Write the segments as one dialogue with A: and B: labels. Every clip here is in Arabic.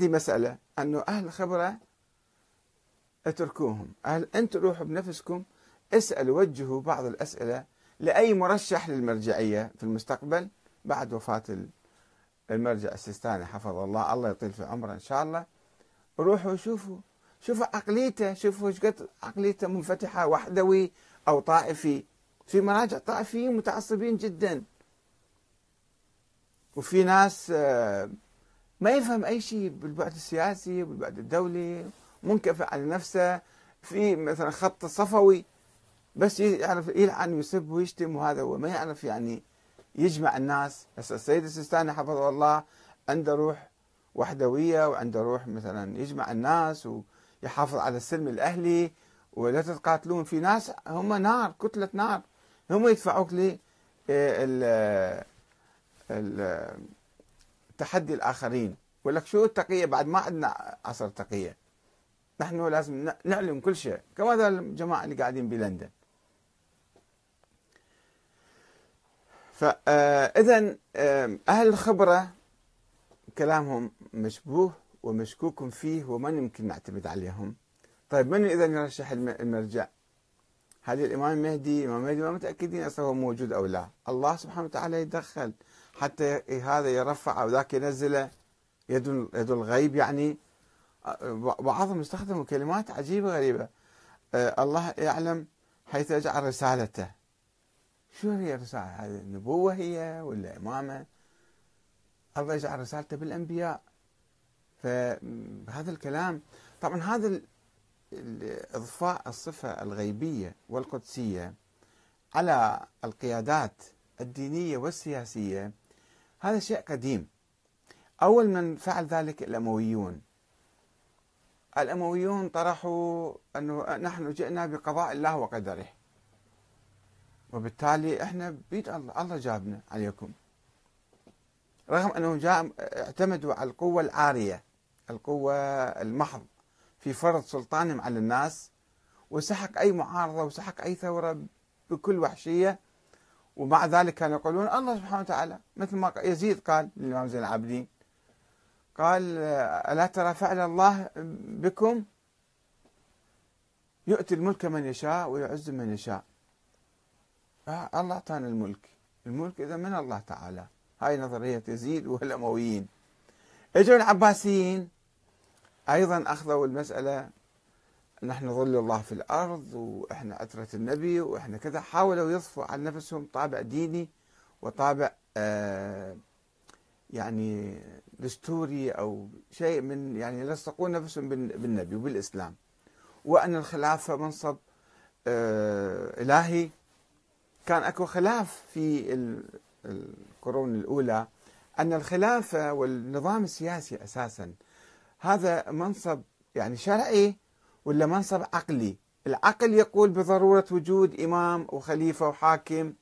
A: هذه مسألة أنه أهل الخبرة اتركوهم. أهل أنتم روحوا بنفسكم اسألوا وجهوا بعض الأسئلة لأي مرشح للمرجعية في المستقبل بعد وفاة المرجع السيستاني حفظ الله. الله يطيل في عمره إن شاء الله. روحوا شوفوا شوفوا عقليته شوفوا إيش قد عقليته منفتحة وحدوي أو طائفي. في مراجع طائفيين متعصبين جدا. وفي ناس آه، ما يفهم أي شيء بالبعد السياسي بالبعد الدولي منكفئ على نفسه. في مثلا خط صفوي بس يعرف يلعن ويسب ويشتم وهذا هو. ما يعرف يعني يجمع الناس. بس السيد السيستاني حفظه الله عنده روح وحدوية وعنده روح مثلا يجمع الناس ويحافظ على السلم الأهلي ولا تتقاتلون. في ناس هم نار كتلة نار. هم يدفعوك ل تحدي الآخرين. يقول لك شو التقية؟ بعد ما عندنا عصر تقية. نحن لازم نعلم كل شيء. كما هذا الجماعة اللي قاعدين بلندن. فإذا أهل الخبرة كلامهم مشبوه ومشكوك فيه وما يمكن نعتمد عليهم. طيب من إذا يرشح المرجع؟ هل الإمام المهدي الإمام المهدي ما متأكدين أصلا هو موجود أو لا. الله سبحانه وتعالى يتدخل حتى هذا يرفع أو ذاك ينزله يد يد الغيب يعني. بعضهم يستخدموا كلمات عجيبة غريبة. أه، الله يعلم حيث يجعل رسالته. شو هي الرسالة؟ هذه النبوة هي ولا إمامة؟ الله يجعل رسالته بالأنبياء. فهذا الكلام طبعا هذا إضفاء الصفة الغيبية والقدسية على القيادات الدينية والسياسية. هذا شيء قديم. أول من فعل ذلك الأمويون. الأمويون طرحوا أنه نحن جئنا بقضاء الله وقدره. وبالتالي إحنا بيد الله الله جابنا عليكم. رغم انهم جاء اعتمدوا على القوة العارية القوة المحض في فرض سلطانهم على الناس وسحق أي معارضة وسحق أي ثورة بكل وحشية. ومع ذلك كانوا يقولون الله سبحانه وتعالى مثل ما يزيد قال للإمام زين العابدين قال ألا ترى فعل الله بكم؟ يؤتي الملك من يشاء ويعز من يشاء. آه الله أعطانا الملك. الملك إذا من الله تعالى؟ هاي نظرية يزيد والأمويين اجوا العباسيين أيضا أخذوا المسألة نحن ظل الله في الأرض وإحنا عترة النبي وإحنا كذا حاولوا يضفوا على نفسهم طابع ديني وطابع آه يعني دستوري أو شيء من يعني يلصقون نفسهم بالنبي وبالإسلام. وأن الخلافة منصب آه إلهي. كان أكو خلاف في القرون الأولى أن الخلافة والنظام السياسي أساسا. هذا منصب يعني شرعي ولا منصب عقلي؟ العقل يقول بضرورة وجود إمام وخليفة وحاكم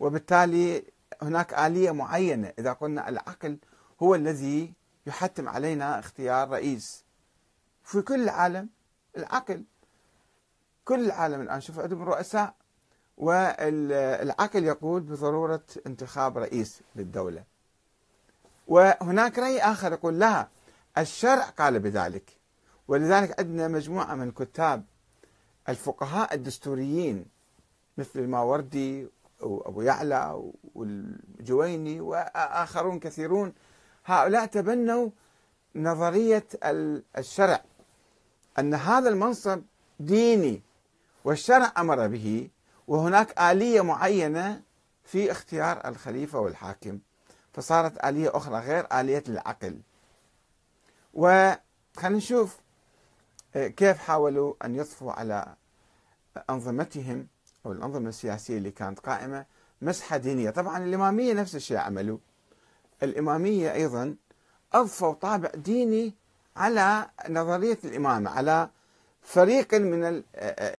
A: وبالتالي هناك آلية معينة. إذا قلنا العقل هو الذي يحتم علينا اختيار رئيس. في كل العالم العقل كل العالم الآن. شوف عندهم رؤساء والعقل يقول بضرورة انتخاب رئيس للدولة. وهناك رأي آخر يقول لا الشرع قال بذلك. ولذلك عندنا مجموعة من كتاب الفقهاء الدستوريين مثل الماوردي وأبو يعلى والجويني وآخرون كثيرون هؤلاء تبنوا نظرية الشرع أن هذا المنصب ديني والشرع أمر به وهناك آلية معينة في اختيار الخليفة والحاكم فصارت آلية أخرى غير آلية العقل. وخلينا نشوف كيف حاولوا أن يضفوا على أنظمتهم أو الأنظمة السياسية اللي كانت قائمة مسحة دينية؟ طبعا الإمامية نفس الشيء عملوا. الإمامية أيضا أضفوا طابع ديني على نظرية الإمامة على فريق من